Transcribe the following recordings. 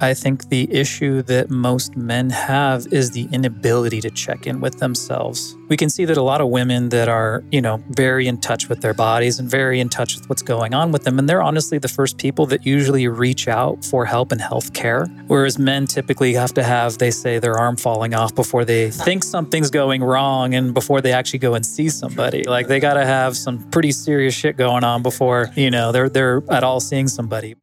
I think the issue that most men have is the inability to check in with themselves. We can see that a lot of women that are, you know, very in touch with their bodies and very in touch with what's going on with them. And they're honestly the first people that usually reach out for help and health care. Whereas men typically have to have, they say, their arm falling off before they think something's going wrong and before they actually go and see somebody. Like they got to have some pretty serious shit going on before, you know, they're, they're at all seeing somebody.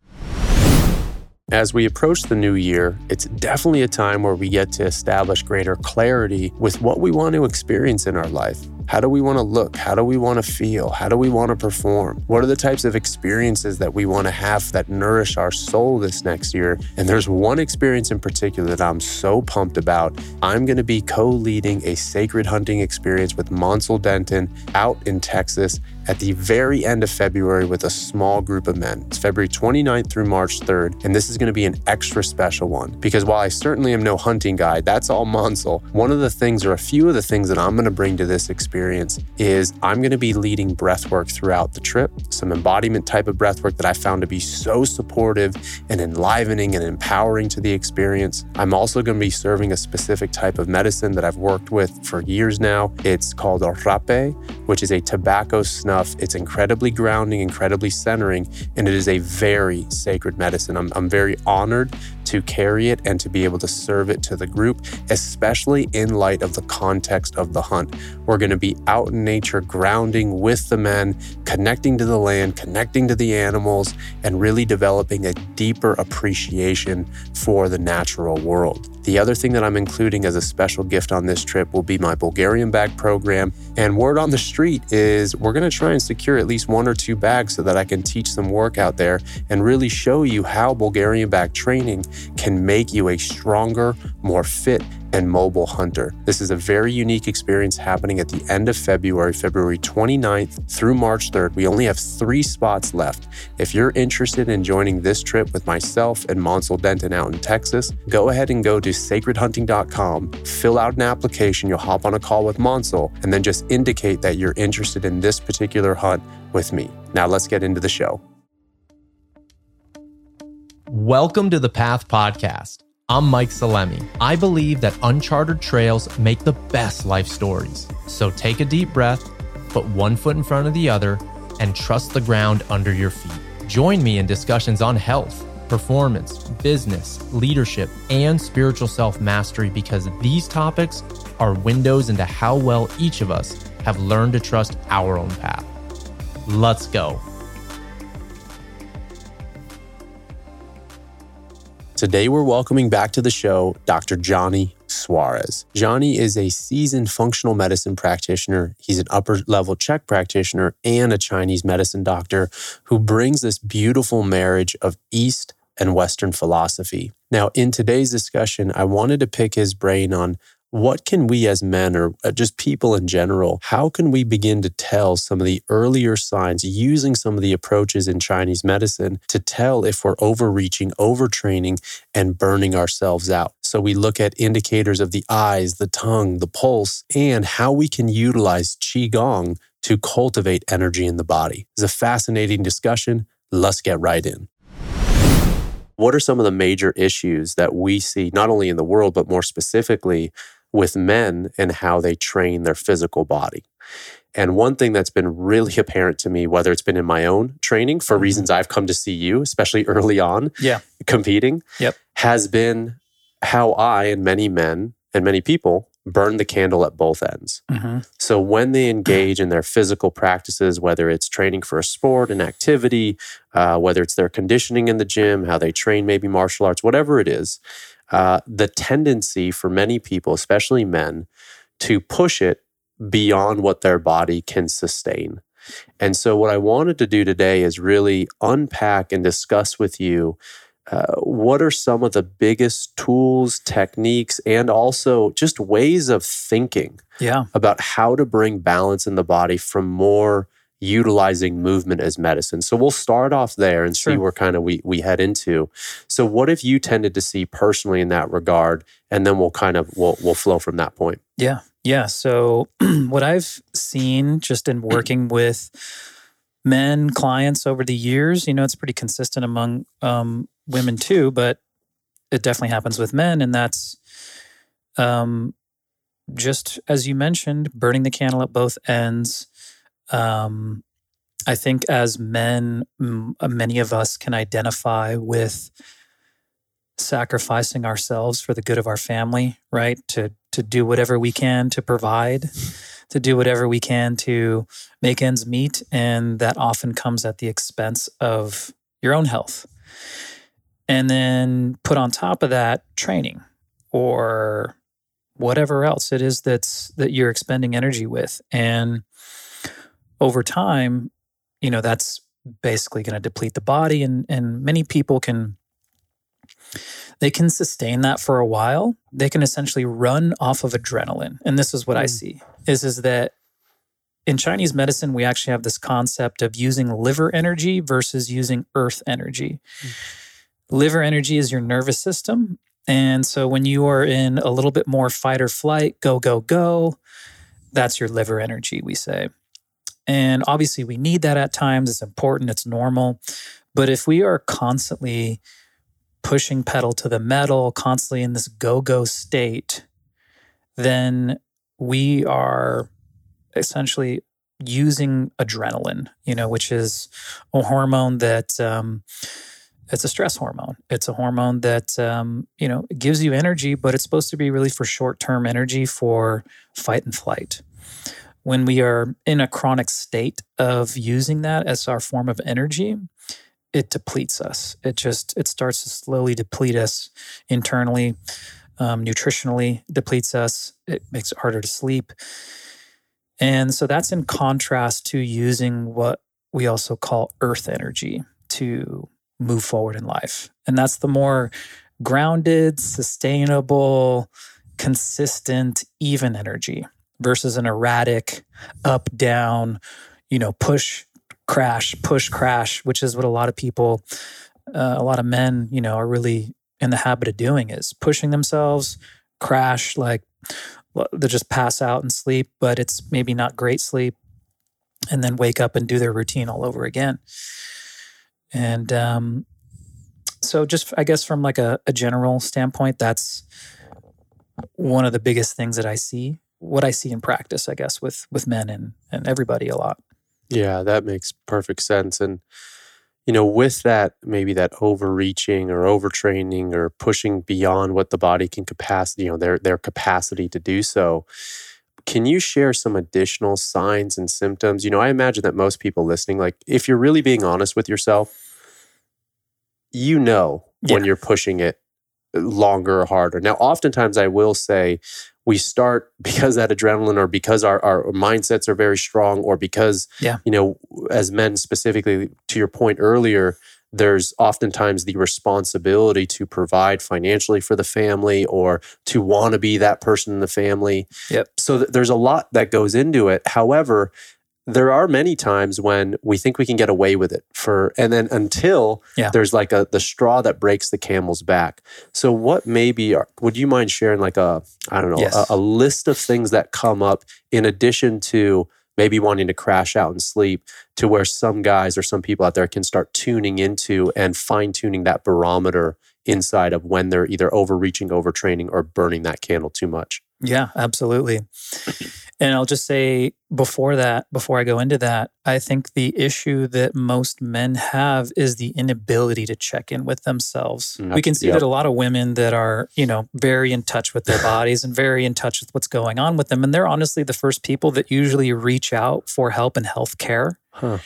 As we approach the new year, it's definitely a time where we get to establish greater clarity with what we want to experience in our life. How do we want to look? How do we want to feel? How do we want to perform? What are the types of experiences that we want to have that nourish our soul this next year? And there's one experience in particular that I'm so pumped about. I'm going to be co leading a sacred hunting experience with Mansal Denton out in Texas at the very end of February with a small group of men. It's February 29th through March 3rd, and this is going to be an extra special one because while I certainly am no hunting guide, that's all Mansal. One of the things, or a few of the things that I'm going to bring to this experience is I'm going to be leading breath work throughout the trip, some embodiment type of breath work that I found to be so supportive and enlivening and empowering to the experience. I'm also going to be serving a specific type of medicine that I've worked with for years now. It's called Rapé, which is a tobacco snuff. It's incredibly grounding, incredibly centering, and it is a very sacred medicine. I'm, I'm very honored to carry it and to be able to serve it to the group, especially in light of the context of the hunt. We're going to be out in nature, grounding with the men, connecting to the land, connecting to the animals, and really developing a deeper appreciation for the natural world. The other thing that I'm including as a special gift on this trip will be my Bulgarian bag program. And word on the street is we're going to try and secure at least one or two bags so that I can teach some work out there and really show you how Bulgarian bag training can make you a stronger, more fit, and mobile hunter. This is a very unique experience happening at the end of February, February 29th through March 3rd. We only have three spots left. If you're interested in joining this trip with myself and Mansal Denton out in Texas, go ahead and go to sacredhunting.com, fill out an application, you'll hop on a call with Mansal, and then just indicate that you're interested in this particular hunt with me. Now let's get into the show. Welcome to the Path Podcast. I'm Mike Salemi. I believe that uncharted trails make the best life stories. So take a deep breath, put one foot in front of the other, and trust the ground under your feet. Join me in discussions on health, performance, business, leadership, and spiritual self mastery because these topics are windows into how well each of us have learned to trust our own path. Let's go. Today, we're welcoming back to the show Dr. Jonny Suarez. Johnny is a seasoned functional medicine practitioner. He's an upper level Chek practitioner and a Chinese medicine doctor who brings this beautiful marriage of East and Western philosophy. Now, in today's discussion, I wanted to pick his brain on what can we as men or uh, just people in general, how can we begin to tell some of the earlier signs using some of the approaches in Chinese medicine to tell if we're overreaching, overtraining, and burning ourselves out? So we look at indicators of the eyes, the tongue, the pulse, and how we can utilize Qigong to cultivate energy in the body. It's a fascinating discussion. Let's get right in. What are some of the major issues that we see, not only in the world, but more specifically with men and how they train their physical body. And one thing that's been really apparent to me, whether it's been in my own training for mm-hmm. reasons I've come to see you, especially early on, yeah. competing, yep. has been how I and many men and many people burn the candle at both ends. Mm-hmm. So when they engage in their physical practices, whether it's training for a sport, an activity, uh, whether it's their conditioning in the gym, how they train maybe martial arts, whatever it is, uh, the tendency for many people, especially men, to push it beyond what their body can sustain. And so, what I wanted to do today is really unpack and discuss with you uh, what are some of the biggest tools, techniques, and also just ways of thinking yeah. about how to bring balance in the body from more utilizing movement as medicine. So we'll start off there and sure. see where kind of we we head into. So what have you tended to see personally in that regard? And then we'll kind of we'll we'll flow from that point. Yeah. Yeah. So what I've seen just in working with men clients over the years, you know, it's pretty consistent among um, women too, but it definitely happens with men, and that's um, just as you mentioned, burning the candle at both ends. Um, I think as men, m- uh, many of us can identify with sacrificing ourselves for the good of our family, right? To to do whatever we can to provide, to do whatever we can to make ends meet, and that often comes at the expense of your own health. And then put on top of that training or whatever else it is that's that you're expending energy with. And over time, you know, that's basically going to deplete the body and and many people can they can sustain that for a while. They can essentially run off of adrenaline. And this is what mm. I hmm. see is is that in Chinese medicine, we actually have this concept of using liver energy versus using earth energy. Mm. Liver energy is your nervous system. And so when you are in a little bit more fight or flight, go, go, go, that's your liver energy, we say. And obviously, we need that at times. It's important, it's normal. But if we are constantly pushing pedal to the metal, constantly in this go go state, then we are essentially using adrenaline, you know, which is a hormone that um, it's a stress hormone. It's a hormone that um, you know gives you energy, but it's supposed to be really for short term energy for fight and flight. When we are in a chronic state of using that as our form of energy, it depletes us. It just it starts to slowly deplete us internally, um, nutritionally depletes us. It makes it harder to sleep, and so that's in contrast to using what we also call earth energy to move forward in life, and that's the more grounded, sustainable, consistent, even energy versus an erratic up down, you know, push crash, push, crash, which is what a lot of people, uh, a lot of men, you know, are really in the habit of doing is pushing themselves, crash, like they just pass out and sleep, but it's maybe not great sleep, and then wake up and do their routine all over again. And um, so, just I guess from like a, a general standpoint, that's one of the biggest things that I see. What I see in practice, I guess, with with men and and everybody a lot. Yeah, that makes perfect sense. And, you know, with that, maybe that overreaching or overtraining or pushing beyond what the body can capacity, you know, their their capacity to do so. Can you share some additional signs and symptoms? You know, I imagine that most people listening, like if you're really being honest with yourself, you know yeah. when you're pushing it uh, longer or harder. Now, oftentimes I will say, we start because that adrenaline or because our, our mindsets are very strong or because yeah. you know as men specifically to your point earlier there's oftentimes the responsibility to provide financially for the family or to want to be that person in the family. Yep. So th- there's a lot that goes into it. However, there are many times when we think we can get away with it for and then until yeah. there's like a the straw that breaks the camel's back so what maybe are, would you mind sharing like a i don't know yes. a, a, list of things that come up in addition to maybe wanting to crash out and sleep to where some guys or some people out there can start tuning into and fine tuning that barometer inside of when they're either overreaching overtraining or burning that candle too much yeah absolutely and I'll just say before that, before I go into that, I think the issue that most men have is the inability to check in with themselves. Mm, we can see yep. that a lot of women that are, you know, very in touch with their bodies and very in touch with what's going on with them. And they're honestly the first people that usually reach out for help and health care. Huh.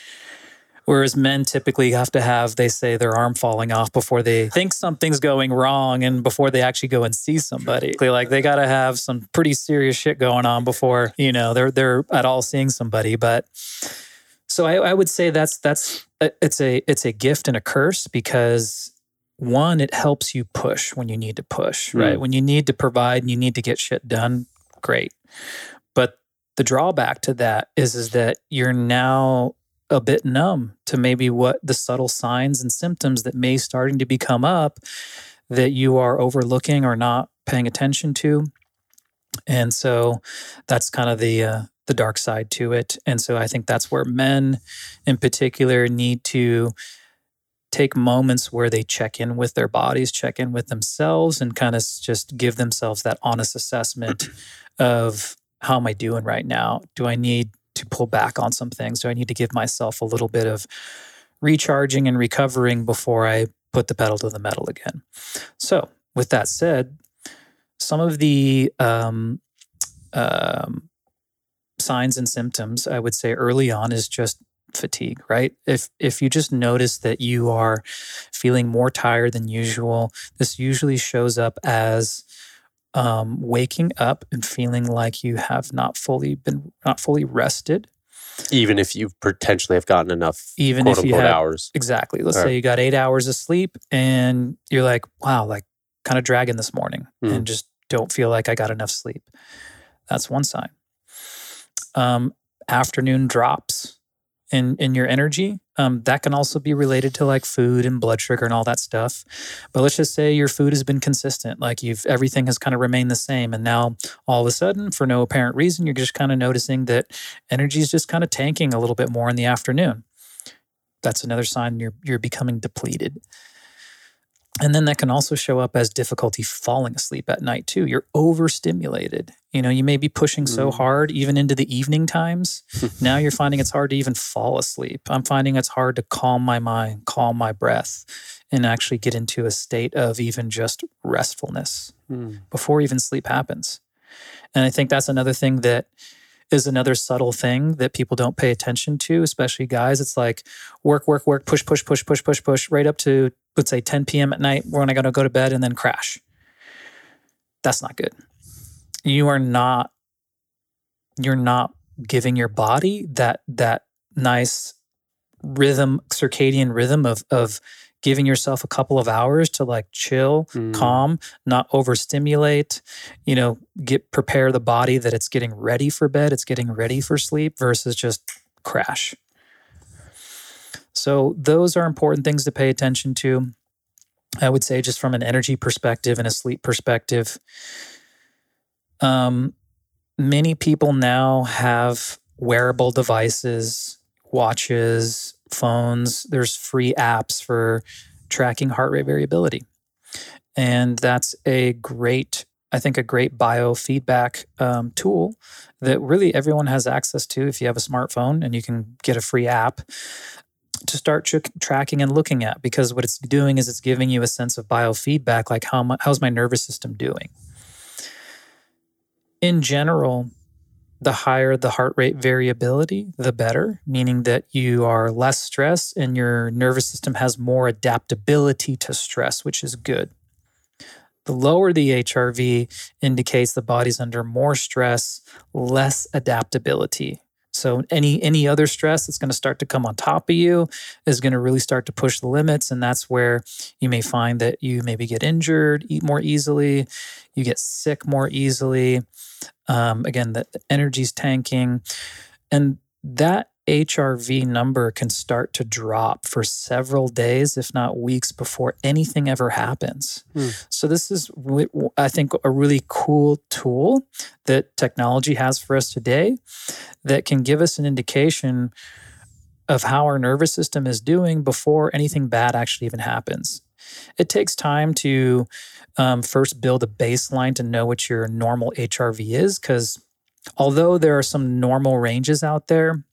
Whereas men typically have to have, they say, their arm falling off before they think something's going wrong and before they actually go and see somebody. Like they got to have some pretty serious shit going on before, you know, they're, they're at all seeing somebody. But so I, I would say that's, that's, it's a, it's a gift and a curse because one, it helps you push when you need to push, right? Mm. When you need to provide and you need to get shit done, great. But the drawback to that is, is that you're now a bit numb to maybe what the subtle signs and symptoms that may starting to become up that you are overlooking or not paying attention to and so that's kind of the uh, the dark side to it and so i think that's where men in particular need to take moments where they check in with their bodies, check in with themselves, and kind of just give themselves that honest assessment of how am I doing right now? Do I need to pull back on some things? Do I need to give myself a little bit of recharging and recovering before I put the pedal to the metal again? So, with that said, some of the um, um, signs and symptoms I would say early on is just fatigue, right? If if you just notice that you are feeling more tired than usual, this usually shows up as um, waking up and feeling like you have not fully been not fully rested. Even if you potentially have gotten enough Even quote if you have hours. exactly, let's Or- say you got eight hours of sleep and you're like, wow, like kind of dragging this morning, Mhm. and just don't feel like I got enough sleep. That's one sign. Um, afternoon drops in in your energy. Um, that can also be related to like food and blood sugar and all that stuff. But let's just say your food has been consistent, like you've everything has kind of remained the same, and now all of a sudden, for no apparent reason, you're just kind of noticing that energy is just kind of tanking a little bit more in the afternoon. That's another sign you're you're becoming depleted. And then that can also show up as difficulty falling asleep at night too. You're overstimulated. You know, you may be pushing so Mm. hard even into the evening times. now you're finding it's hard to even fall asleep. I'm finding it's hard to calm my mind, calm my breath, and actually get into a state of even just restfulness Hmm. before even sleep happens. And I think that's another thing that is another subtle thing that people don't pay attention to, especially guys. It's like work, work, work, push, push, push, push, push, push, right up to let's say 10 p.m. at night when I gotta go to bed and then crash. That's not good. You are not you're not giving your body that that nice rhythm, circadian rhythm of of giving yourself a couple of hours to like chill, Mm. calm, not overstimulate, you know, get prepare the body that it's getting ready for bed, it's getting ready for sleep versus just crash. So those are important things to pay attention to. I would say just from an energy perspective and a sleep perspective. Um many people now have wearable devices, watches, phones. There's free apps for tracking heart rate variability. And that's a great, I think, a great biofeedback um, tool that really everyone has access to if you have a smartphone and you can get a free app to start tr- tracking and looking at because what it's doing is it's giving you a sense of biofeedback like how my, how's my nervous system doing in general the higher the heart rate variability, the better, meaning that you are less stressed and your nervous system has more adaptability to stress, which is good. The lower the HRV indicates the body's under more stress, less adaptability. So any any other stress that's going to start to come on top of you is going to really start to push the limits and that's where you may find that you maybe get injured, eat more easily, you get sick more easily. Um, again, the, the energy's tanking. And that HRV number can start to drop for several days, if not weeks, before anything ever happens. Hmm. So, this is, I think, a really cool tool that technology has for us today that can give us an indication of how our nervous system is doing before anything bad actually even happens. It takes time to um, first build a baseline to know what your normal HRV is, because although there are some normal ranges out there,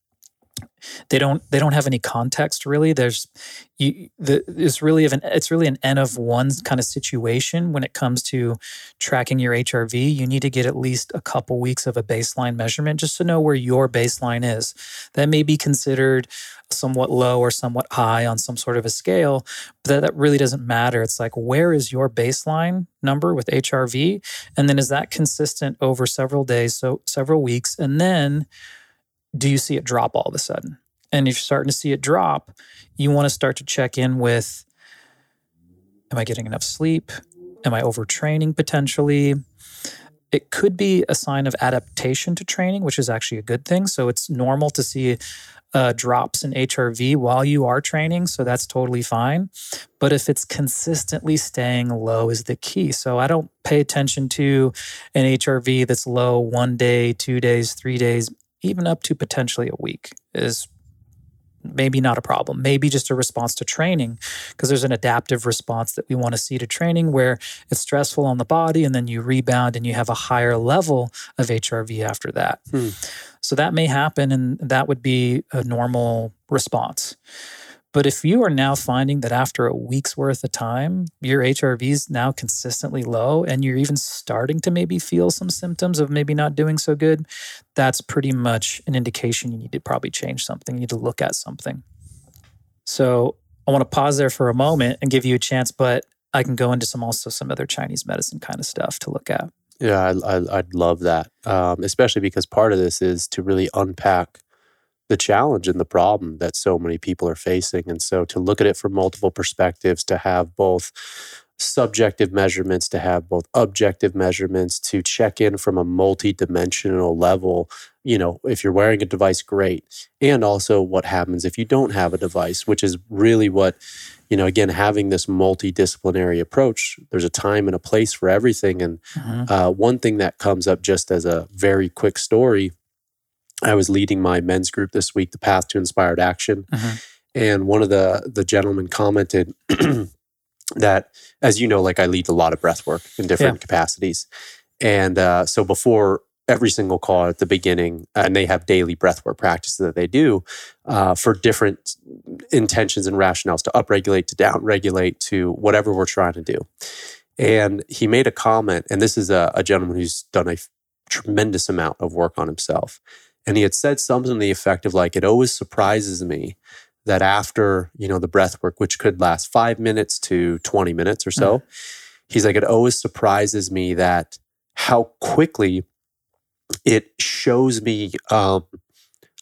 they don't they don't have any context really. There's you the, it's really of an it's really an n of one kind of situation when it comes to tracking your HRV. You need to get at least a couple weeks of a baseline measurement just to know where your baseline is. That may be considered somewhat low or somewhat high on some sort of a scale, but that, that really doesn't matter. It's like, where is your baseline number with HRV? And then is that consistent over several days, so several weeks? And then do you see it drop all of a sudden? And if you're starting to see it drop, you want to start to check in with Am I getting enough sleep? Am I overtraining potentially? It could be a sign of adaptation to training, which is actually a good thing. So it's normal to see uh, drops in HRV while you are training. So that's totally fine. But if it's consistently staying low, is the key. So I don't pay attention to an HRV that's low one day, two days, three days, even up to potentially a week is maybe not a problem, maybe just a response to training, because there's an adaptive response that we want to see to training where it's stressful on the body and then you rebound and you have a higher level of HRV after that. Hmm. So that may happen and that would be a normal response. But if you are now finding that after a week's worth of time, your HRV is now consistently low and you're even starting to maybe feel some symptoms of maybe not doing so good, that's pretty much an indication you need to probably change something. You need to look at something. So I want to pause there for a moment and give you a chance, but I can go into some also some other Chinese medicine kind of stuff to look at. Yeah, I, I, I'd love that, um, especially because part of this is to really unpack the challenge and the problem that so many people are facing. And so to look at it from multiple perspectives, to have both subjective measurements, to have both objective measurements, to check in from a multi-dimensional level. You know, if you're wearing a device, great. And also what happens if you don't have a device, which is really what, you know, again, having this multidisciplinary approach, there's a time and a place for everything. And Mhm. uh, one thing that comes up just as a very quick story I was leading my men's group this week, the Path to Inspired Action, Mhm. and one of the the gentlemen commented that, as you know, like I lead a lot of breath work in different capacities, and uh, so before every single call at the beginning, and they have daily breath work practices that they do uh, for different intentions and rationales to upregulate, to downregulate, to whatever we're trying to do. And he made a comment, and this is a, a gentleman who's done a tremendous amount of work on himself. And he had said something to the effect of like, it always surprises me that after, you know, the breath work, which could last five minutes to 20 minutes or so, he's like, it always surprises me that how quickly it shows me um,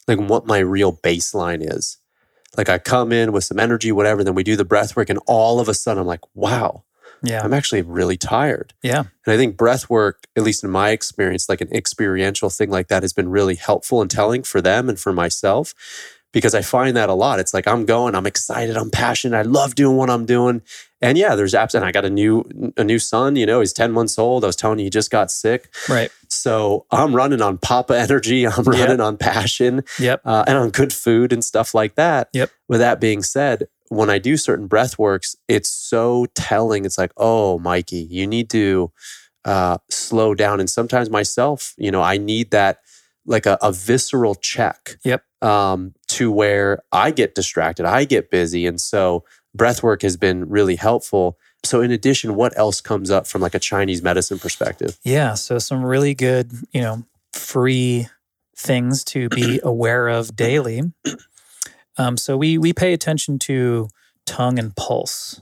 like what my real baseline is. Like I come in with some energy, whatever, then we do the breath work, and all of a sudden I'm like, wow, Yeah. I'm actually really tired. Yeah. And I think breath work, at least in my experience, like an experiential thing like that, has been really helpful and telling for them and for myself because I find that a lot. It's like I'm going, I'm excited, I'm passionate, I love doing what I'm doing. And yeah, there's apps, and I got a new a new son. You know, he's 10 months old. I was telling you, he just got sick. Right. So I'm running on Papa energy. I'm running on passion Yep. uh, and on good food and stuff like that. Yep. With that being said, when I do certain breath works, it's so telling. It's like, oh, Mikey, you need to uh, slow down. And sometimes myself, you know, I need that like a, a visceral check. Yep. Um, to where I get distracted, I get busy, and so breath work has been really helpful. So, in addition, what else comes up from like a Chinese medicine perspective? Yeah. So some really good, you know, free things to be aware of daily. Um, so we we pay attention to tongue and pulse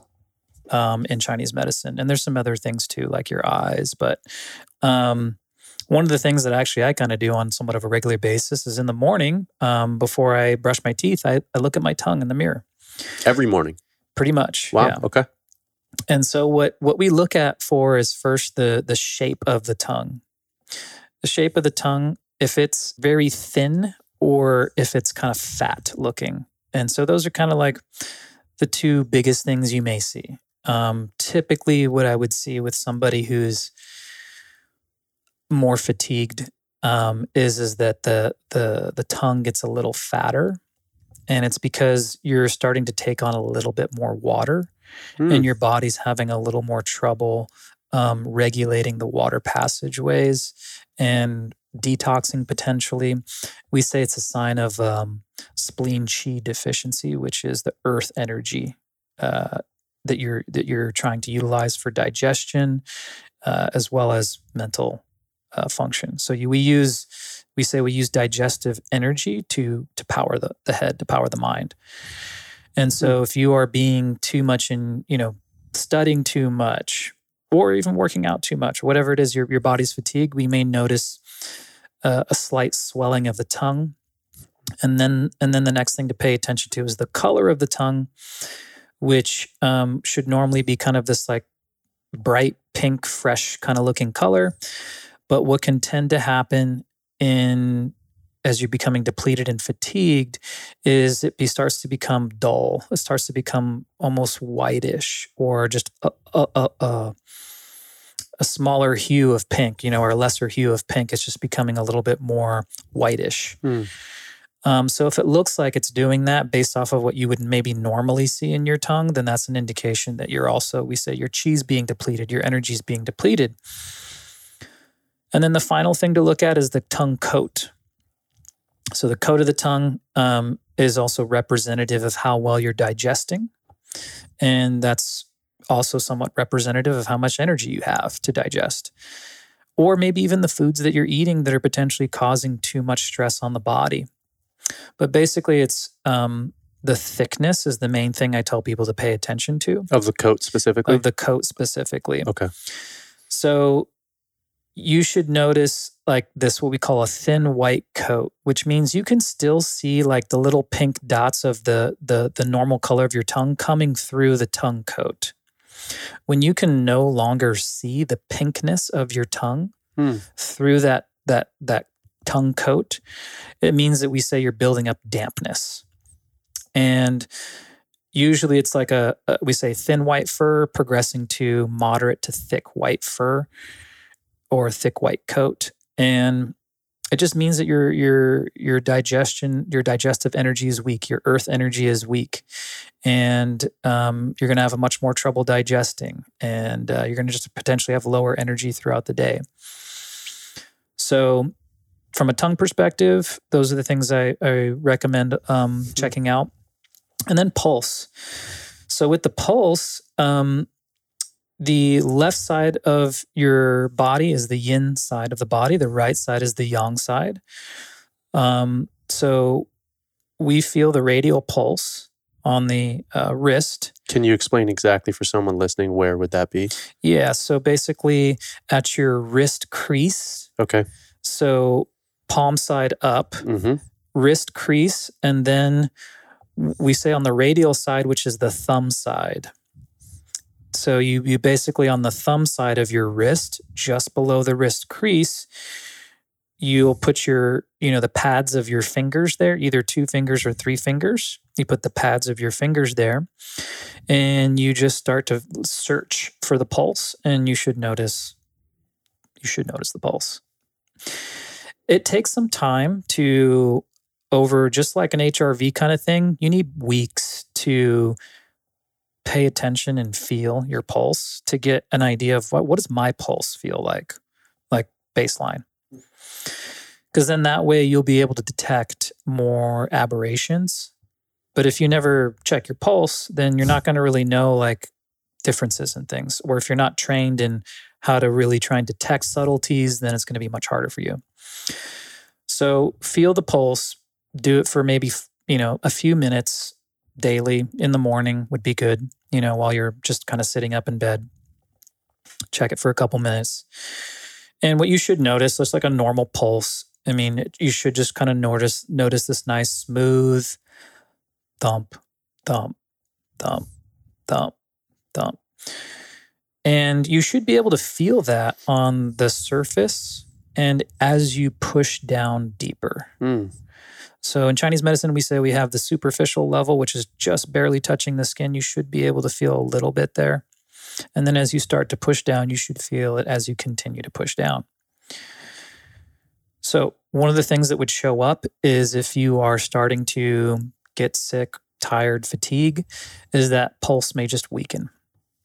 um, in Chinese medicine, and there's some other things too, like your eyes. But um, one of the things that actually I kind of do on somewhat of a regular basis is in the morning um, before I brush my teeth, I, I look at my tongue in the mirror. Every morning. Pretty much. Wow. Yeah. Okay. And so what what we look at for is first the the shape of the tongue. The shape of the tongue, if it's very thin or if it's kind of fat looking. And so those are kind of like the two biggest things you may see. Um, typically, what I would see with somebody who's more fatigued um, is is that the the the tongue gets a little fatter, and it's because you're starting to take on a little bit more water Hmm. and your body's having a little more trouble um, regulating the water passageways and detoxing potentially. We say it's a sign of um, spleen chi deficiency, which is the earth energy uh, that you're that you're trying to utilize for digestion uh, as well as mental uh, function. So you, we use we say we use digestive energy to to power the, the head, to power the mind. And so if you are being too much in, you know, studying too much or even working out too much, whatever it is, your, your body's fatigued, we may notice uh, a slight swelling of the tongue. And then, and then the next thing to pay attention to is the color of the tongue, which um, should normally be kind of this like bright pink, fresh kind of looking color. But what can tend to happen in as you're becoming depleted and fatigued is it be, starts to become dull. It starts to become almost whitish or just a, a, a, a, a smaller hue of pink, you know, or a lesser hue of pink. It's just becoming a little bit more whitish. Hmm. Um, so if it looks like it's doing that based off of what you would maybe normally see in your tongue, then that's an indication that you're also, we say, your chi's being depleted, your energy is being depleted. And then the final thing to look at is the tongue coat. So the coat of the tongue um, is also representative of how well you're digesting. And that's also somewhat representative of how much energy you have to digest. Or maybe even the foods that you're eating that are potentially causing too much stress on the body. But basically, it's um, the thickness is the main thing I tell people to pay attention to. Of the coat specifically? Of the coat specifically. Okay. So you should notice like this, what we call a thin white coat, which means you can still see like the little pink dots of the, the, the normal color of your tongue coming through the tongue coat. When you can no longer see the pinkness of your tongue Hmm. through that, that, that tongue coat, it means that we say you're building up dampness. And usually it's like a, a, we say thin white fur progressing to moderate to thick white fur or a thick white coat. And it just means that your your your digestion your digestive energy is weak. Your earth energy is weak. And um, you're going to have a much more trouble digesting. And uh, you're going to just potentially have lower energy throughout the day. So from a tongue perspective those are the things i, I recommend um, checking out. And then pulse. So with the pulse um, the left side of your body is the yin side of the body the right side is the yang side um, so we feel the radial pulse on the uh, wrist Can you explain exactly for someone listening where would that be? yeah so basically at your wrist crease Okay. so palm side up Mm-hmm. wrist crease and then we say on the radial side which is the thumb side so you you basically on the thumb side of your wrist just below the wrist crease you'll put your you know the pads of your fingers there either two fingers or three fingers. You put the pads of your fingers there and you just start to search for the pulse and you should notice you should notice the pulse. It takes some time to over just like an HRV kind of thing, you need weeks to pay attention and feel your pulse to get an idea of what what does my pulse feel like, like baseline. Because then that way you'll be able to detect more aberrations. But if you never check your pulse, then you're not going to really know like differences and things. Or if you're not trained in how to really try and detect subtleties, then it's going to be much harder for you. So feel the pulse, do it for maybe, you know, a few minutes daily in the morning would be good, you know, while you're just kind of sitting up in bed. Check it for a couple minutes. And what you should notice, just like a normal pulse, I mean, you should just kind of notice notice this nice smooth thump, thump, thump, thump, thump. And you should be able to feel that on the surface and as you push down deeper. Mm. So in Chinese medicine, we say we have the superficial level, which is just barely touching the skin. You should be able to feel a little bit there. And then as you start to push down, you should feel it as you continue to push down. So, one of the things that would show up is if you are starting to get sick, tired, fatigue, is that pulse may just weaken.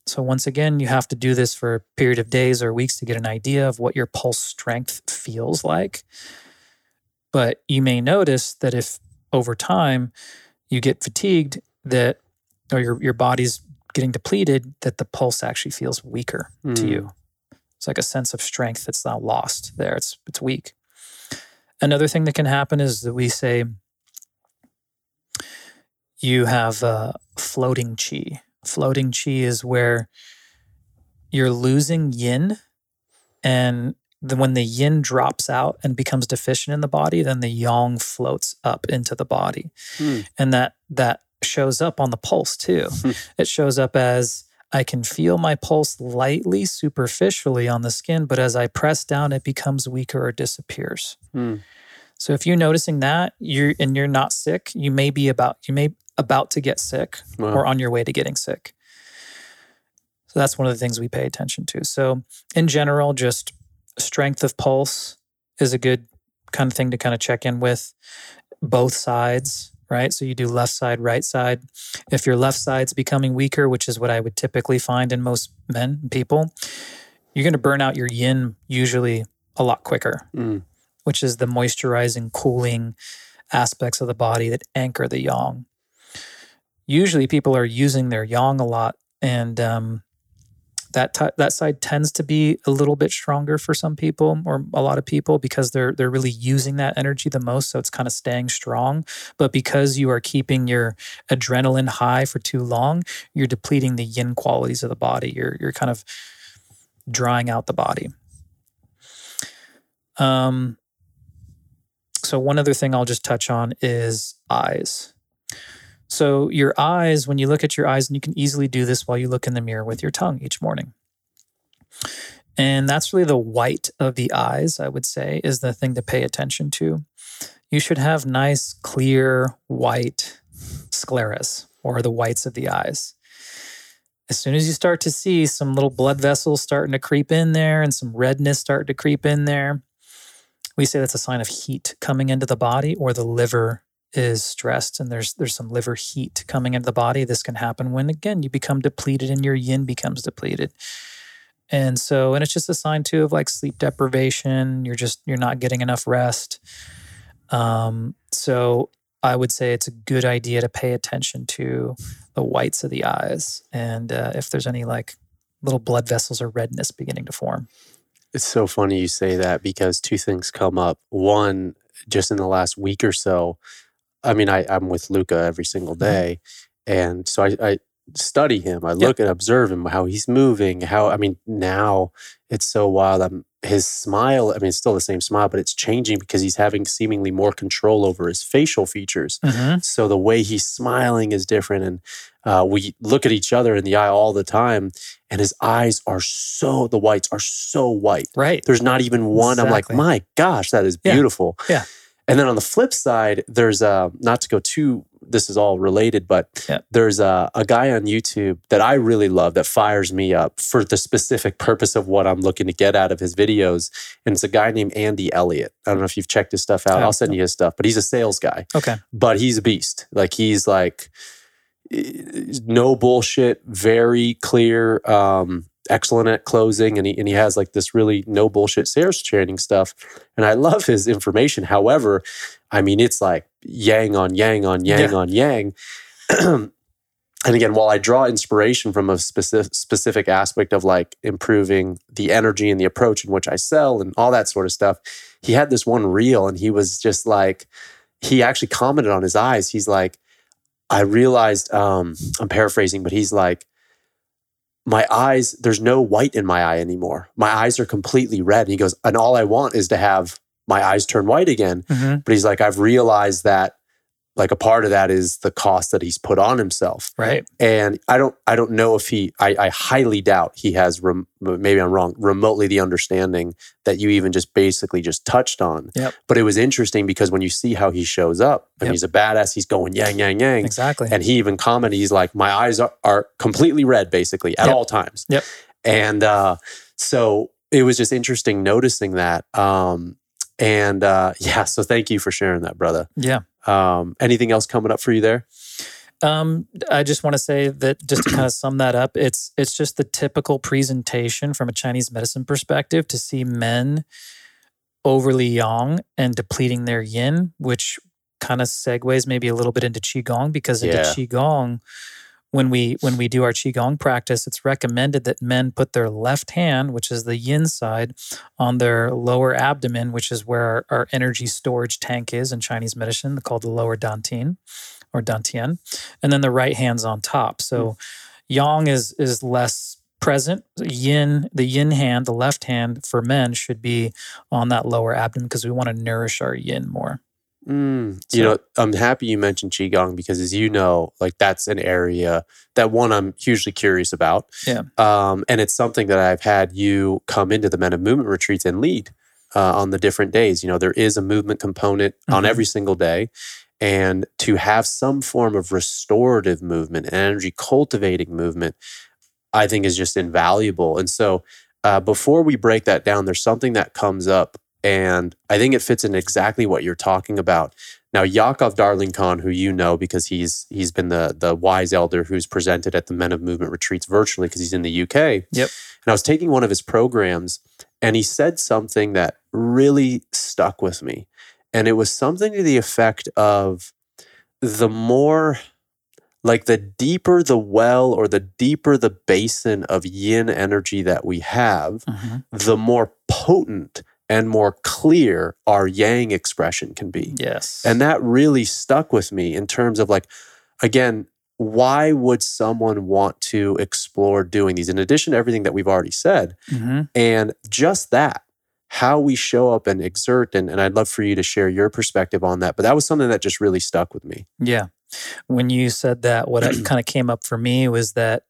So, once again, you have to do this for a period of days or weeks to get an idea of what your pulse strength feels like. But you may notice that if over time you get fatigued, that or your, your body's getting depleted, that the pulse actually feels weaker to Mm. you. It's like a sense of strength that's now lost there. It's it's weak. Another thing that can happen is that we say you have uh, floating chi. Floating chi is where you're losing yin, and then when the yin drops out and becomes deficient in the body, then the yang floats up into the body, Hmm. and that that shows up on the pulse too. It shows up as I can feel my pulse lightly, superficially on the skin, but as I press down, it becomes weaker or disappears. Mm. So if you're noticing that you're and you're not sick, you may be about you may about to get sick Wow. or on your way to getting sick. So that's one of the things we pay attention to. So in general, just strength of pulse is a good kind of thing to kind of check in with. both sides, right? So you do left side, right side. If your left side's becoming weaker, which is what I would typically find in most men, people, you're going to burn out your yin usually a lot quicker, Mm. which is the moisturizing, cooling aspects of the body that anchor the yang. Usually people are using their yang a lot and um, that ti that side tends to be a little bit stronger for some people or a lot of people because they're they're really using that energy the most so it's kind of staying strong. But because you are keeping your adrenaline high for too long you're depleting the yin qualities of the body. You're you're kind of drying out the body. Um so one other thing I'll just touch on is eyes so, your eyes, when you look at your eyes, and you can easily do this while you look in the mirror with your tongue each morning. And that's really the white of the eyes, I would say, is the thing to pay attention to. You should have nice, clear, white scleras or the whites of the eyes. As soon as you start to see some little blood vessels starting to creep in there and some redness starting to creep in there, we say that's a sign of heat coming into the body or the liver is stressed and there's there's some liver heat coming into the body this can happen when again you become depleted and your yin becomes depleted. And so and it's just a sign too of like sleep deprivation. You're just you're not getting enough rest. Um so i would say it's a good idea to pay attention to the whites of the eyes and uh, if there's any like little blood vessels or redness beginning to form. It's so funny you say that because two things come up. One, just in the last week or so, I mean, I, I'm with Luca every single Mm-hmm. day. And so I, I study him. I look and observe him, how he's moving, how, I mean, now it's so wild. I'm, his smile, I mean, it's still the same smile, but it's changing because he's having seemingly more control over his facial features. So the way he's smiling is different. And uh, we look at each other in the eye all the time, and his eyes are so, the whites are so white. right There's not even one. I'm like, my gosh, that is Yeah. beautiful. Yeah. And then on the flip side, there's uh, not to go too. This is all related, but Yeah. there's a, a guy on YouTube that I really love that fires me up for the specific purpose of what I'm looking to get out of his videos. And it's a guy named Andy Elliott. I don't know if you've checked his stuff out. I'll send you his stuff, but he's a sales guy okay but he's a beast. Like he's like eh, no bullshit, very clear, um, excellent at closing, and he and he has like this really no bullshit sales training stuff. And I love his information. However, I mean it's like yang on yang on yang Yeah. on yang. and again, while I draw inspiration from a specific specific aspect of like improving the energy and the approach in which I sell and all that sort of stuff, he had this one reel and he was just like he actually commented on his eyes. He's like, I realized, um, I'm paraphrasing, but he's like, my eyes, there's no white in my eye anymore. My eyes are completely red. And he goes, and all I want is to have my eyes turn white again. hmm But he's like, I've realized that like a part of that is the cost that he's put on himself right and i don't i don't know if he i, I highly doubt he has rem, maybe i'm wrong remotely the understanding that you even just basically just touched on Yep. but it was interesting because when you see how he shows up and Yep. he's a badass he's going yang yang yang exactly and he even commented he's like my eyes are, are completely red basically at Yep. all times Yep. and uh so it was just interesting noticing that um and uh yeah so thank you for sharing that brother yeah um anything else coming up for you there Um, I just want to say that just to kind of sum that up, it's it's just the typical presentation from a Chinese medicine perspective to see men overly yang and depleting their yin, which kind of segues maybe a little bit into qigong because into Yeah. qigong, when we when we do our qigong practice, it's recommended that men put their left hand, which is the yin side, on their lower abdomen, which is where our, our energy storage tank is in Chinese medicine, called the lower dantian or dantian, and then the right hand's on top. So hmm. yang is is less present. Yin, the yin hand, the left hand for men should be on that lower abdomen because we want to nourish our yin more. Mm, So- you know, I'm happy you mentioned qigong because, as you know, like that's an area that one I'm hugely curious about. Yeah. Um, and it's something that I've had you come into the Men of Movement retreats and lead uh, on the different days. You know, there is a movement component on Mhm. every single day, and to have some form of restorative movement, and energy cultivating movement, I think is just invaluable. And so, uh, before we break that down, there's something that comes up and I think it fits in exactly what you're talking about. Now, Yakov Darling Khan, who you know because he's he's been the the wise elder who's presented at the Men of Movement retreats virtually because he's in the UK. Yep. And I was taking one of his programs, and he said something that really stuck with me, and it was something to the effect of the more like the deeper the well or the deeper the basin of yin energy that we have, Mhm. the more potent and more clear our yang expression can be. Yes. And that really stuck with me in terms of like, again, why would someone want to explore doing these in addition to everything that we've already said? Mhm. And just that, how we show up and exert. And, and I'd love for you to share your perspective on that. But that was something that just really stuck with me. Yeah. When you said that, what kind of came up for me was that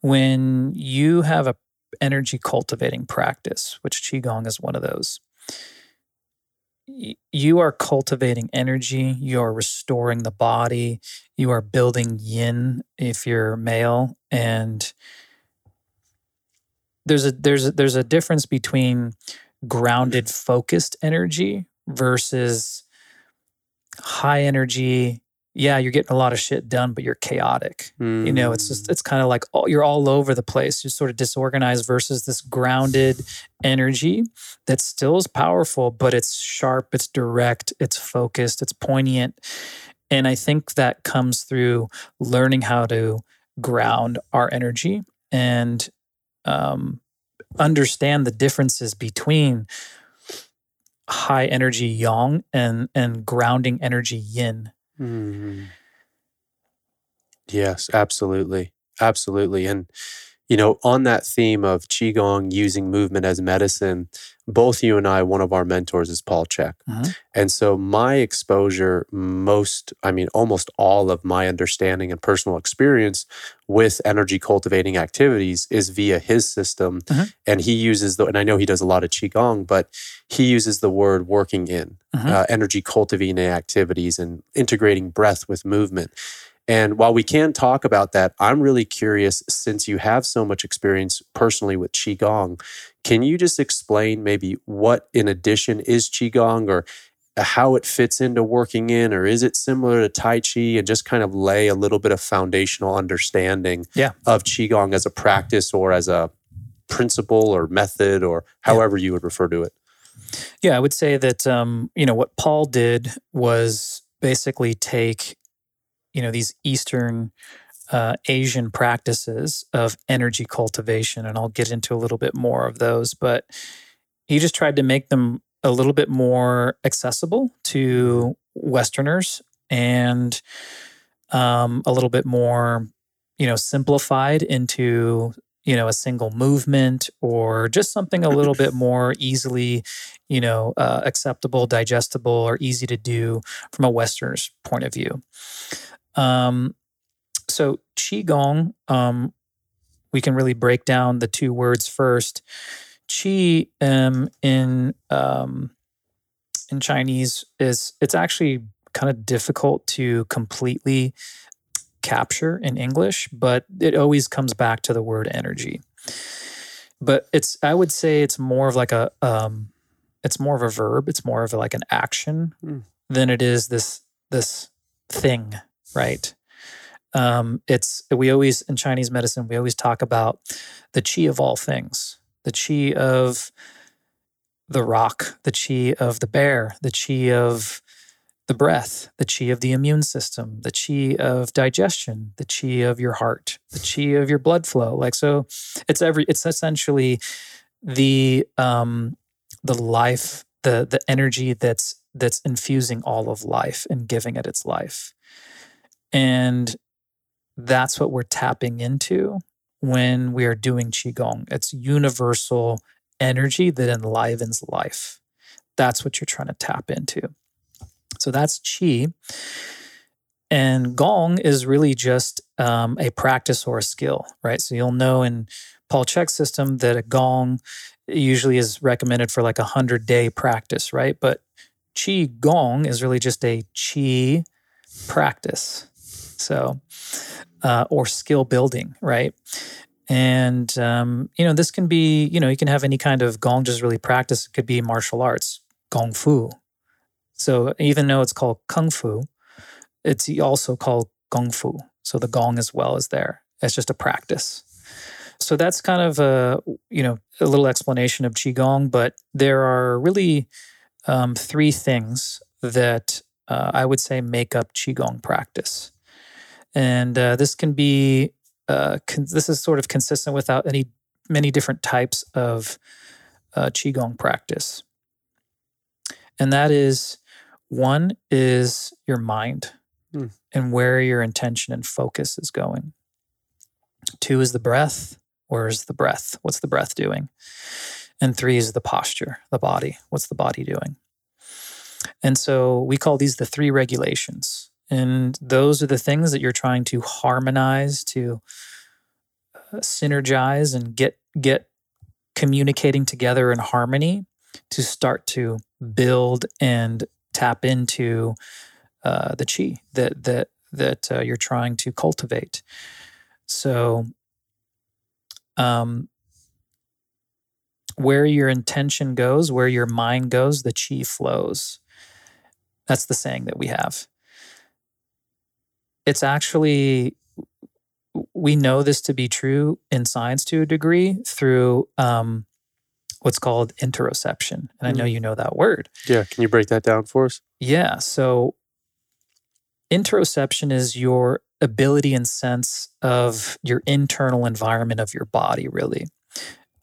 when you have a energy cultivating practice, which qigong is one of those, you are cultivating energy, you are restoring the body, you are building yin if you're male and there's a there's a, there's a difference between grounded focused energy versus high energy yeah you're getting a lot of shit done but you're chaotic. You know it's just it's kind of like all, you're all over the place you're sort of disorganized versus this grounded energy that still is powerful but it's sharp it's direct it's focused it's poignant. And i think that comes through learning how to ground our energy and um, understand the differences between high energy yang and and grounding energy yin Mhm. Yes, absolutely. Absolutely. And, you know, on that theme of Qigong using movement as medicine, both you and I, one of our mentors is Paul Chek. Mhm. And so my exposure, most, I mean, almost all of my understanding and personal experience with energy cultivating activities is via his system. Mhm. And he uses the, and I know he does a lot of Qigong, but he uses the word working in, Mhm. uh, energy cultivating activities and integrating breath with movement. And while we can talk about that, I'm really curious since you have so much experience personally with Qigong, can you just explain maybe what, in addition, is Qigong or how it fits into working in, or is it similar to Tai Chi and just kind of lay a little bit of foundational understanding Yeah. of Qigong as a practice or as a principle or method or however you would refer to it? Yeah, I would say that um, you know what Paul did was basically take you know these Eastern uh, Asian practices of energy cultivation, and I'll get into a little bit more of those. But he just tried to make them a little bit more accessible to Westerners and um, a little bit more, you know, simplified into you know a single movement or just something a little bit more easily you know uh, acceptable digestible or easy to do from a westerner's point of view um, so qigong um, we can really break down the two words first qi um, in um, in chinese is it's actually kind of difficult to completely capture in English, but it always comes back to the word energy. But it's I would say it's more of like a um it's more of a verb, it's more of like an action Mm. than it is this this thing, right? Um it's we always in Chinese medicine we always talk about the chi of all things, the chi of the rock, the chi of the bear, the chi of the breath, the chi of the immune system, the chi of digestion, the chi of your heart, the chi of your blood flow. Like so, it's every. It's essentially the um, the life, the the energy that's that's infusing all of life and giving it its life, and that's what we're tapping into when we are doing qigong. It's universal energy that enlivens life. That's what you're trying to tap into. So that's qi. And gong is really just um, a practice or a skill, right? So you'll know in Paul Chek's system that a gong usually is recommended for like a hundred day practice, right? But qi gong is really just a qi practice. So, uh, or skill building, right? And um, you know, this can be, you know, you can have any kind of gong just really practice. It could be martial arts, gong fu, So even though it's called kung fu, it's also called gong fu. So the gong as well is there. It's just a practice. So that's kind of a you know a little explanation of qigong, but there are really um, three things that uh, I would say make up qigong practice, and uh, this can be uh, con- this is sort of consistent without any many different types of uh, qigong practice, and that is one is your mind Hmm. and where your intention and focus is going. Two is the breath. Where's the breath? What's the breath doing? And three is the posture, the body. What's the body doing? And so we call these the three regulations. And those are the things that you're trying to harmonize, to uh, synergize, and get get communicating together in harmony to start to build and tap into uh, the chi that that that uh, you're trying to cultivate. So, um, where your intention goes, where your mind goes, the chi flows. That's the saying that we have. It's actually we know this to be true in science to a degree through um, what's called interoception, and I know you know that word. Yeah. Can you break that down for us? Yeah. So interoception is your ability and sense of your internal environment of your body, really.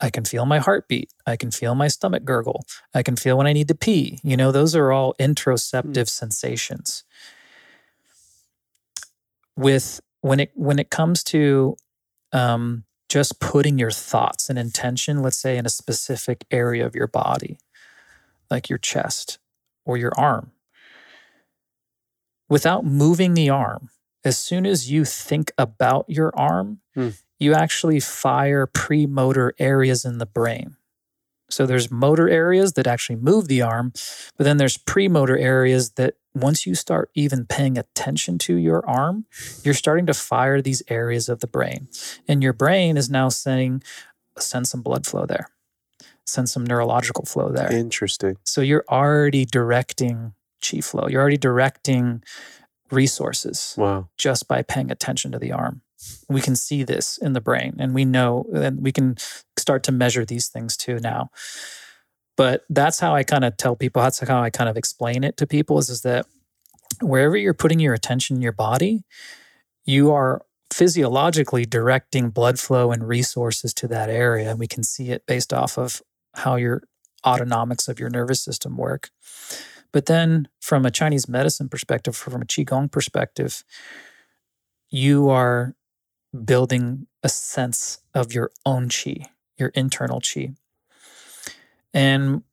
I can feel my heartbeat. I can feel my stomach gurgle. I can feel when I need to pee. You know, those are all interoceptive sensations. With when it when it comes to um, just putting your thoughts and intention, let's say in a specific area of your body, like your chest or your arm, without moving the arm, as soon as you think about your arm, Hmm. you actually fire premotor areas in the brain. So there's motor areas that actually move the arm, but then there's premotor areas that once you start even paying attention to your arm, you're starting to fire these areas of the brain. And your brain is now saying, send some blood flow there, send some neurological flow there. Interesting. So you're already directing chi flow. You're already directing resources Wow. just by paying attention to the arm. We can see this in the brain and we know and we can start to measure these things too now. But that's how I kind of tell people, that's how I kind of explain it to people is, is that wherever you're putting your attention in your body, you are physiologically directing blood flow and resources to that area. And we can see it based off of how your autonomics of your nervous system work. But then, from a Chinese medicine perspective, from a Qigong perspective, you are building a sense of your own Qi, your internal Qi. And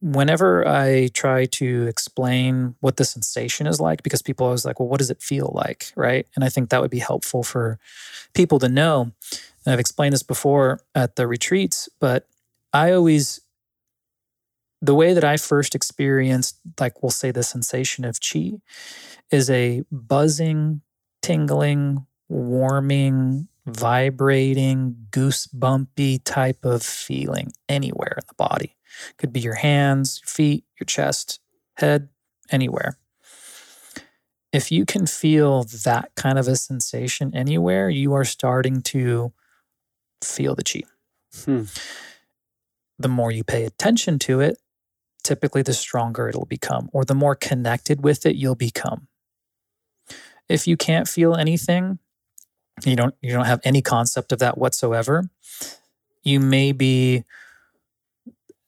whenever I try to explain what the sensation is like, because people always like, well, what does it feel like? Right. And I think that would be helpful for people to know. And I've explained this before at the retreats, but I always the way that I first experienced, like we'll say, the sensation of chi is a buzzing, tingling, warming, vibrating, goosebumpy type of feeling anywhere in the body. Could be your hands, your feet, your chest, head, anywhere. If you can feel that kind of a sensation anywhere, you are starting to feel the chi. Hmm. The more you pay attention to it, typically the stronger it'll become, or the more connected with it you'll become. If you can't feel anything, you don't you don't have any concept of that whatsoever, you may be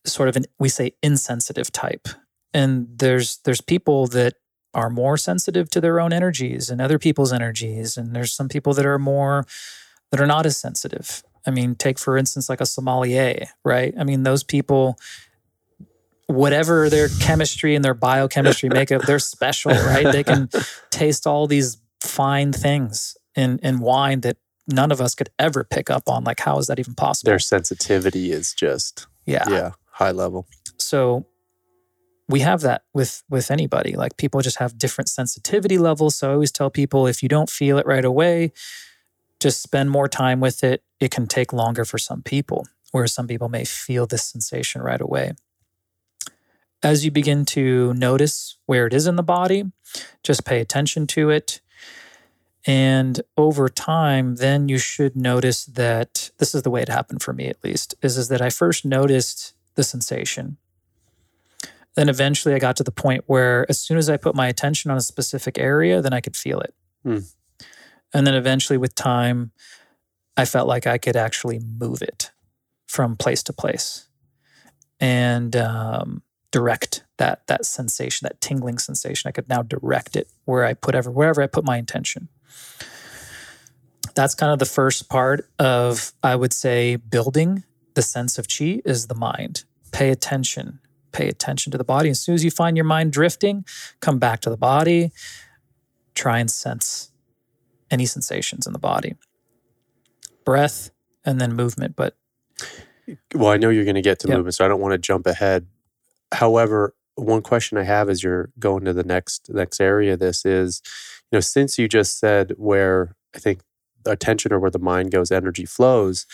sort of an we say insensitive type. And there's there's people that are more sensitive to their own energies and other people's energies. And there's some people that are more that are not as sensitive. I mean, take for instance like a sommelier, right? I mean, those people whatever their chemistry and their biochemistry makeup, they're special, right? They can taste all these fine things in in wine that none of us could ever pick up on. Like, how is that even possible? Their sensitivity is just yeah. yeah high level. So we have that with with anybody. Like people just have different sensitivity levels. So I always tell people if you don't feel it right away, just spend more time with it. It can take longer for some people, whereas some people may feel this sensation right away. as you begin to notice where it is in the body, just pay attention to it. And over time, then you should notice that this is the way it happened for me, at least, is, is that I first noticed the sensation. Then eventually I got to the point where as soon as I put my attention on a specific area, then I could feel it. Hmm. And then eventually with time, I felt like I could actually move it from place to place and um, direct that that sensation, that tingling sensation. I could now direct it where I put ever wherever I put my intention. That's kind of the first part of I would say building the sense of chi is the mind. Pay attention. Pay attention to the body. As soon as you find your mind drifting, come back to the body. Try and sense any sensations in the body. Breath and then movement, but Well, I know you're going to get to Yep. movement, so I don't want to jump ahead. However, one question I have as you're going to the next next area this is, you know, since you just said where I think attention or where the mind goes, energy flows.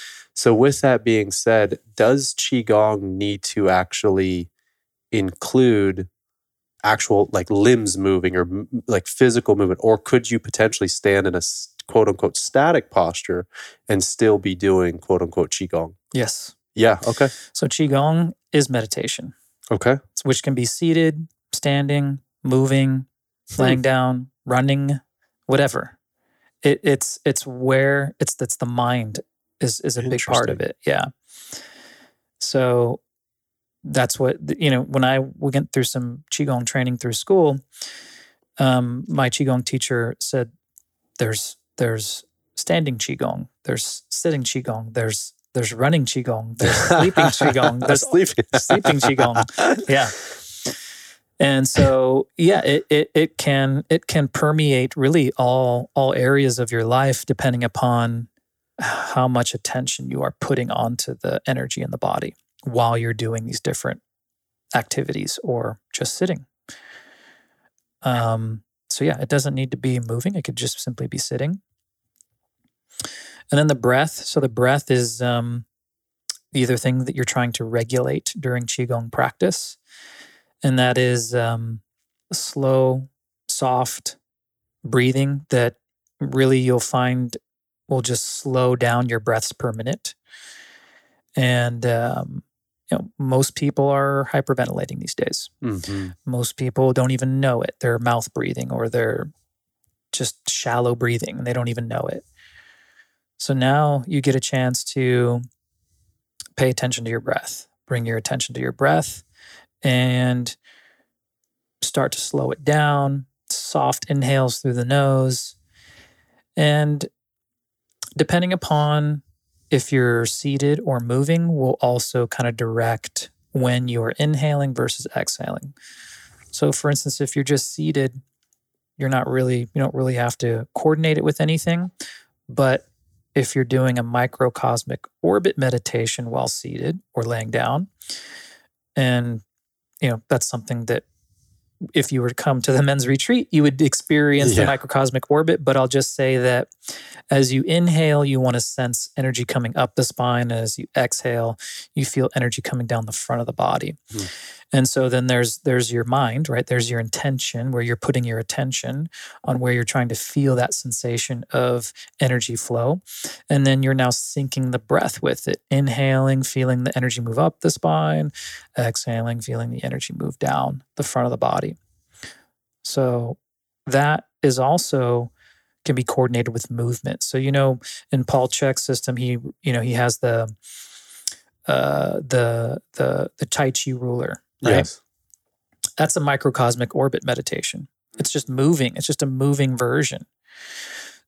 So with that being said, does qigong need to actually include actual like limbs moving or like physical movement, or could you potentially stand in a quote unquote static posture and still be doing quote unquote qigong? yes. Yeah. Okay. So qigong is meditation, Okay. which can be seated, standing, moving, Hmm. laying down, running, whatever. It, it's it's where it's that's the mind is is a big part of it. Yeah. So that's what you know. When I went through some qigong training through school, um, my qigong teacher said, "There's there's standing qigong, there's sitting qigong, there's there's running qigong, there's sleeping qigong, there's sleeping. sleeping qigong. Yeah. And so, yeah, it, it it can it can permeate really all all areas of your life, depending upon how much attention you are putting onto the energy in the body while you're doing these different activities or just sitting. Um, so yeah, it doesn't need to be moving; it could just simply be sitting. And then the breath. So the breath is um, the other thing that you're trying to regulate during qigong practice and that is um, slow, soft breathing that really you'll find will just slow down your breaths per minute. And um, you know, most people are hyperventilating these days. Mhm. Most people don't even know it. They're mouth breathing or they're just shallow breathing and they don't even know it. So now you get a chance to pay attention to your breath. Bring your attention to your breath and start to slow it down. Soft inhales through the nose. And depending upon if you're seated or moving, will also kind of direct when you're inhaling versus exhaling. So, for instance, if you're just seated, you're not really, you don't really have to coordinate it with anything. But if you're doing a microcosmic orbit meditation while seated or laying down, and you know that's something that if you were to come to the men's retreat you would experience the microcosmic orbit but i'll just say that as you inhale you want to sense energy coming up the spine. As you exhale you feel energy coming down the front of the body. Hmm. And so then there's there's your mind right there's your intention where you're putting your attention on where you're trying to feel that sensation of energy flow and then you're now syncing the breath with it inhaling feeling the energy move up the spine exhaling, feeling the energy move down the front of the body. So that is also can be coordinated with movement. So you know, in Paul Chek's system, he you know he has the uh, the the the Tai Chi ruler. Right? Yes. That's a microcosmic orbit meditation. It's just moving. It's just a moving version.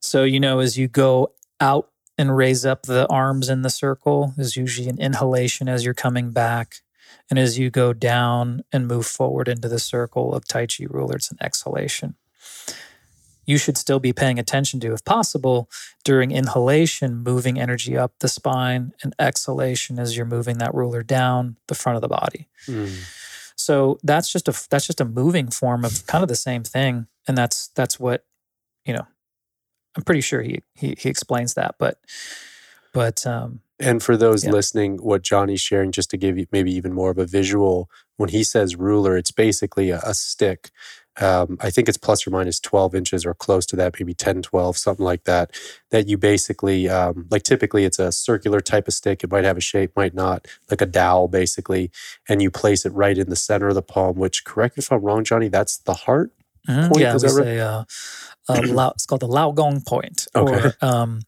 So you know, as you go out and raise up the arms in the circle, is usually an inhalation as you're coming back. And as you go down and move forward into the circle of Tai Chi ruler, it's an exhalation. You should still be paying attention to, if possible, during inhalation, moving energy up the spine, and exhalation as you're moving that ruler down the front of the body. Mm. So that's just a that's just a moving form of kind of the same thing, and that's that's what you know. I'm pretty sure he he, he explains that, but but um, And for those Yeah. listening, what Jonny's sharing, just to give you maybe even more of a visual, when he says ruler, it's basically a, a stick. Um, I think it's plus or minus 12 inches or close to that, maybe 10, 12, something like that. That you basically, um, like typically it's a circular type of stick. It might have a shape, might not, like a dowel basically. And you place it right in the center of the palm, which, correct me if I'm wrong, Jonny, that's the heart. Mhm. Point, yeah, is that right? say uh, uh, Lao, it's called the Lao Gong point Okay. or um,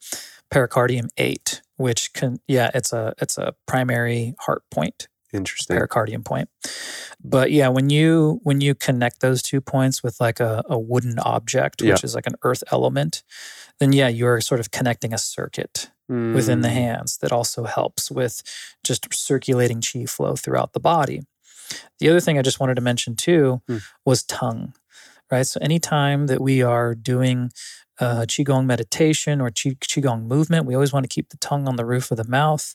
pericardium eight, which can yeah, it's a it's a primary heart point, Interesting. pericardium point. But yeah, when you when you connect those two points with like a, a wooden object, which Yeah. is like an earth element, then yeah, you're sort of connecting a circuit within the Mm, hands that also helps with just circulating chi flow throughout the body. The other thing I just wanted to mention too Hmm. was tongue, right? So anytime that we are doing uh, qigong meditation or qi, qigong movement, we always want to keep the tongue on the roof of the mouth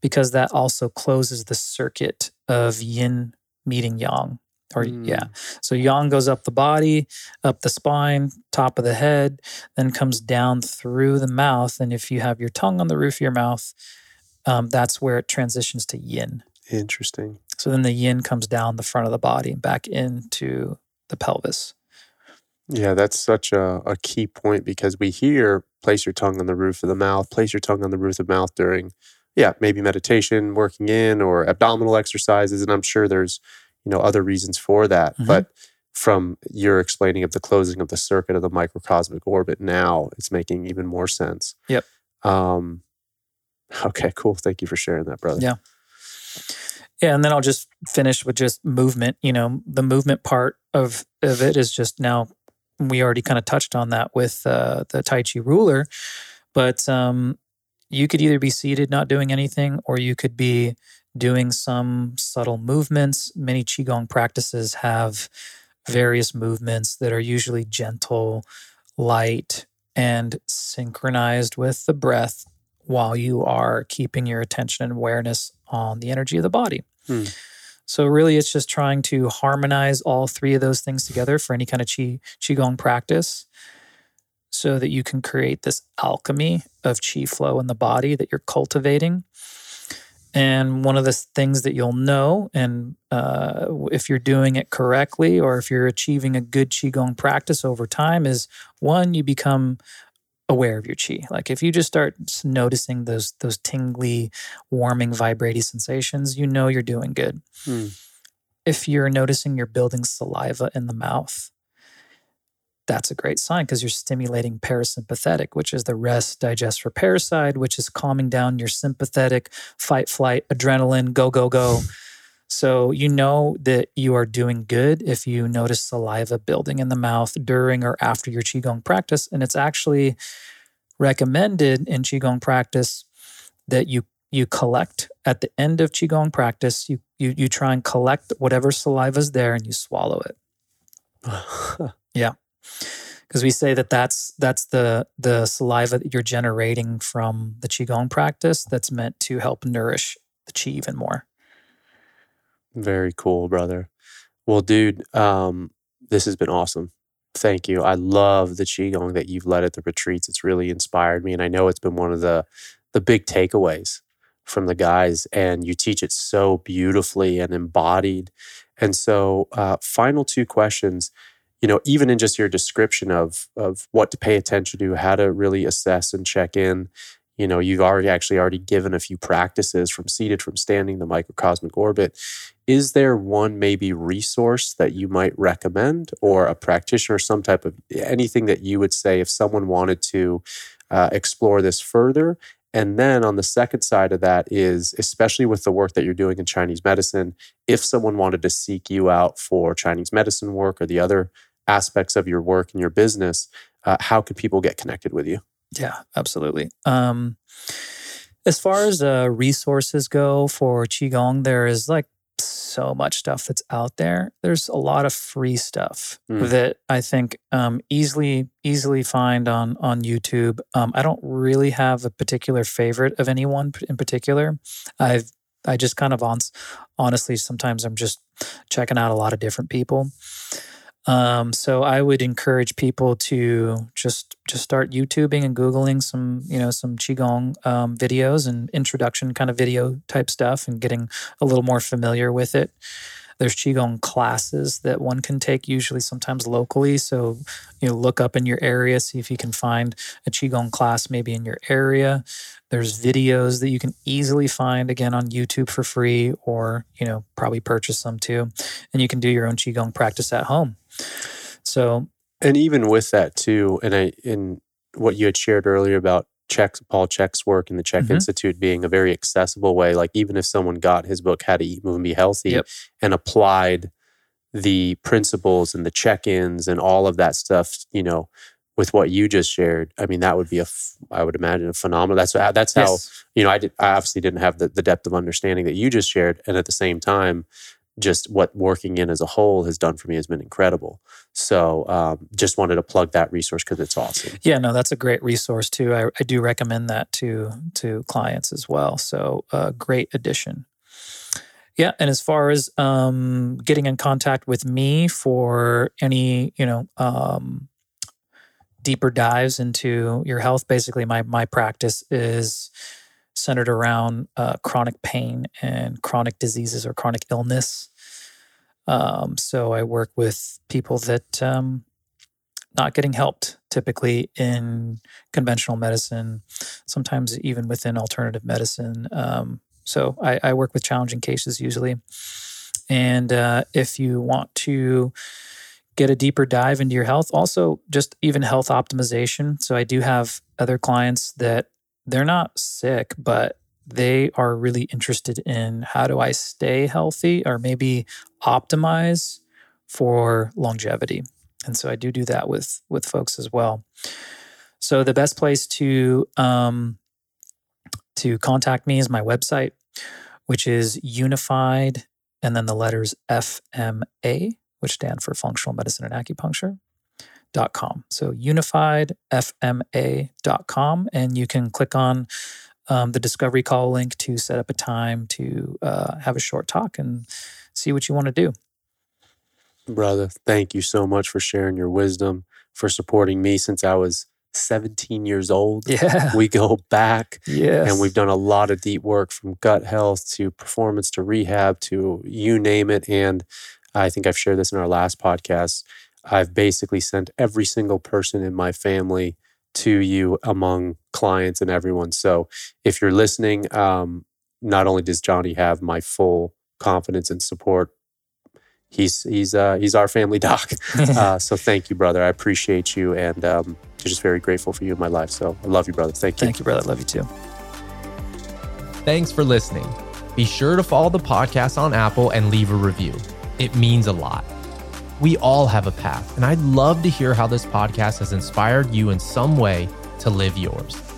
because that also closes the circuit of yin meeting yang. Or yeah, Mm. so yang goes up the body, up the spine, top of the head, then comes down through the mouth. And if you have your tongue on the roof of your mouth, um, that's where it transitions to yin. Interesting. So then the yin comes down the front of the body and back into the pelvis. Yeah, that's such a, a key point because we hear place your tongue on the roof of the mouth, place your tongue on the roof of the mouth during, yeah, maybe meditation, working in, or abdominal exercises. And I'm sure there's, you know, other reasons for that. Mhm. But from your explaining of the closing of the circuit of the microcosmic orbit now, it's making even more sense. Yep. Um, okay, cool. Thank you for sharing that, brother. Yeah. Yeah, and then I'll just finish with just movement. You know, the movement part of of it is just now. We already kind of touched on that with uh, the Tai Chi ruler, but um, you could either be seated, not doing anything, or you could be doing some subtle movements. Many qigong practices have various movements that are usually gentle, light, and synchronized with the breath while you are keeping your attention and awareness on the energy of the body. Hmm. So really it's just trying to harmonize all three of those things together for any kind of qi qigong practice so that you can create this alchemy of qi flow in the body that you're cultivating. And one of the things that you'll know, and uh, if you're doing it correctly or if you're achieving a good qigong practice over time, is one, you become aware of your chi. Like if you just start noticing those those tingly, warming, vibrating sensations, you know you're doing good. Hmm. If you're noticing you're building saliva in the mouth, that's a great sign because you're stimulating parasympathetic, which is the rest, digest, repair side, which is calming down your sympathetic fight, flight, adrenaline, go, go, go. So you know that you are doing good if you notice saliva building in the mouth during or after your qigong practice, and it's actually recommended in qigong practice that you you collect at the end of qigong practice. You you you try and collect whatever saliva is there and you swallow it yeah. because we say that that's that's the the saliva that you're generating from the qigong practice that's meant to help nourish the qi even more. Very cool, brother. Well, dude, um, this has been awesome. Thank you. I love the qigong that you've led at the retreats. It's really inspired me, and I know it's been one of the the big takeaways from the guys. And you teach it so beautifully and embodied. And so, uh, final two questions. You know, even in just your description of of what to pay attention to, how to really assess and check in. You know, you've already actually already given a few practices from seated, from standing, the microcosmic orbit. Is there one maybe resource that you might recommend or a practitioner some type of anything that you would say if someone wanted to uh, explore this further? And then on the second side of that is especially with the work that you're doing in chinese medicine if someone wanted to seek you out for chinese medicine work or the other aspects of your work and your business uh, how could people get connected with you Yeah, absolutely. Um, as far as uh, resources go for qigong, there is like so much stuff that's out there. There's a lot of free stuff Mm. that I think um, easily easily find on on YouTube. Um, I don't really have a particular favorite of anyone in particular. I've I just kind of on, honestly sometimes I'm just checking out a lot of different people. Um, so I would encourage people to just just start YouTubing and Googling some, you know, some Qigong um, videos and introduction kind of video type stuff and getting a little more familiar with it. There's Qigong classes that one can take, usually sometimes locally. So, you know, look up in your area, see if you can find a Qigong class maybe in your area. There's videos that you can easily find again on YouTube for free or, you know, probably purchase some too. And you can do your own Qigong practice at home. So, and even with that too, and I in what you had shared earlier about Chek Paul Chek's work in the Chek mm-hmm. Institute being a very accessible way. Like even if someone got his book How to Eat, Move, and Be Healthy yep. and applied the principles and the check-ins and all of that stuff, you know, with what you just shared, I mean, that would be a, I would imagine a phenomenal. That's that's how yes. you know I did. I obviously didn't have the, the depth of understanding that you just shared, and at the same time, just what working in as a whole has done for me has been incredible. So um, just wanted to plug that resource because it's awesome. Yeah, no, that's a great resource too. I, I do recommend that to to clients as well. So uh, great addition. Yeah, and as far as um, getting in contact with me for any, you know, um, deeper dives into your health, basically my my practice is centered around uh, chronic pain and chronic diseases or chronic illness. Um, so I work with people that um, not getting helped typically in conventional medicine, sometimes even within alternative medicine. Um, so I, I, work with challenging cases usually. And uh, if you want to get a deeper dive into your health, also just even health optimization. So I do have other clients that they're not sick, but they are really interested in how do I stay healthy or maybe optimize for longevity. And so I do do that with with folks as well. So the best place to um, to contact me is my website, which is unified and then the letters FMA, which stand for Functional Medicine and Acupuncture. Dot com. So unifiedfma.com, and you can click on um, the discovery call link to set up a time to uh, have a short talk and see what you want to do. Brother, thank you so much for sharing your wisdom, for supporting me since I was 17 years old. Yeah. We go back. Yes. And we've done a lot of deep work from gut health to performance to rehab to you name it. And I think I've shared this in our last podcast. I've basically sent every single person in my family to you among clients and everyone. So if you're listening, um, not only does Jonny have my full confidence and support, he's he's uh, he's our family doc. uh, so thank you, brother. I appreciate you, and um, just very grateful for you in my life. So I love you, brother. Thank you. Thank you, brother. I Love you too. Thanks for listening. Be sure to follow the podcast on Apple and leave a review. It means a lot. We all have a path, and I'd love to hear how this podcast has inspired you in some way to live yours.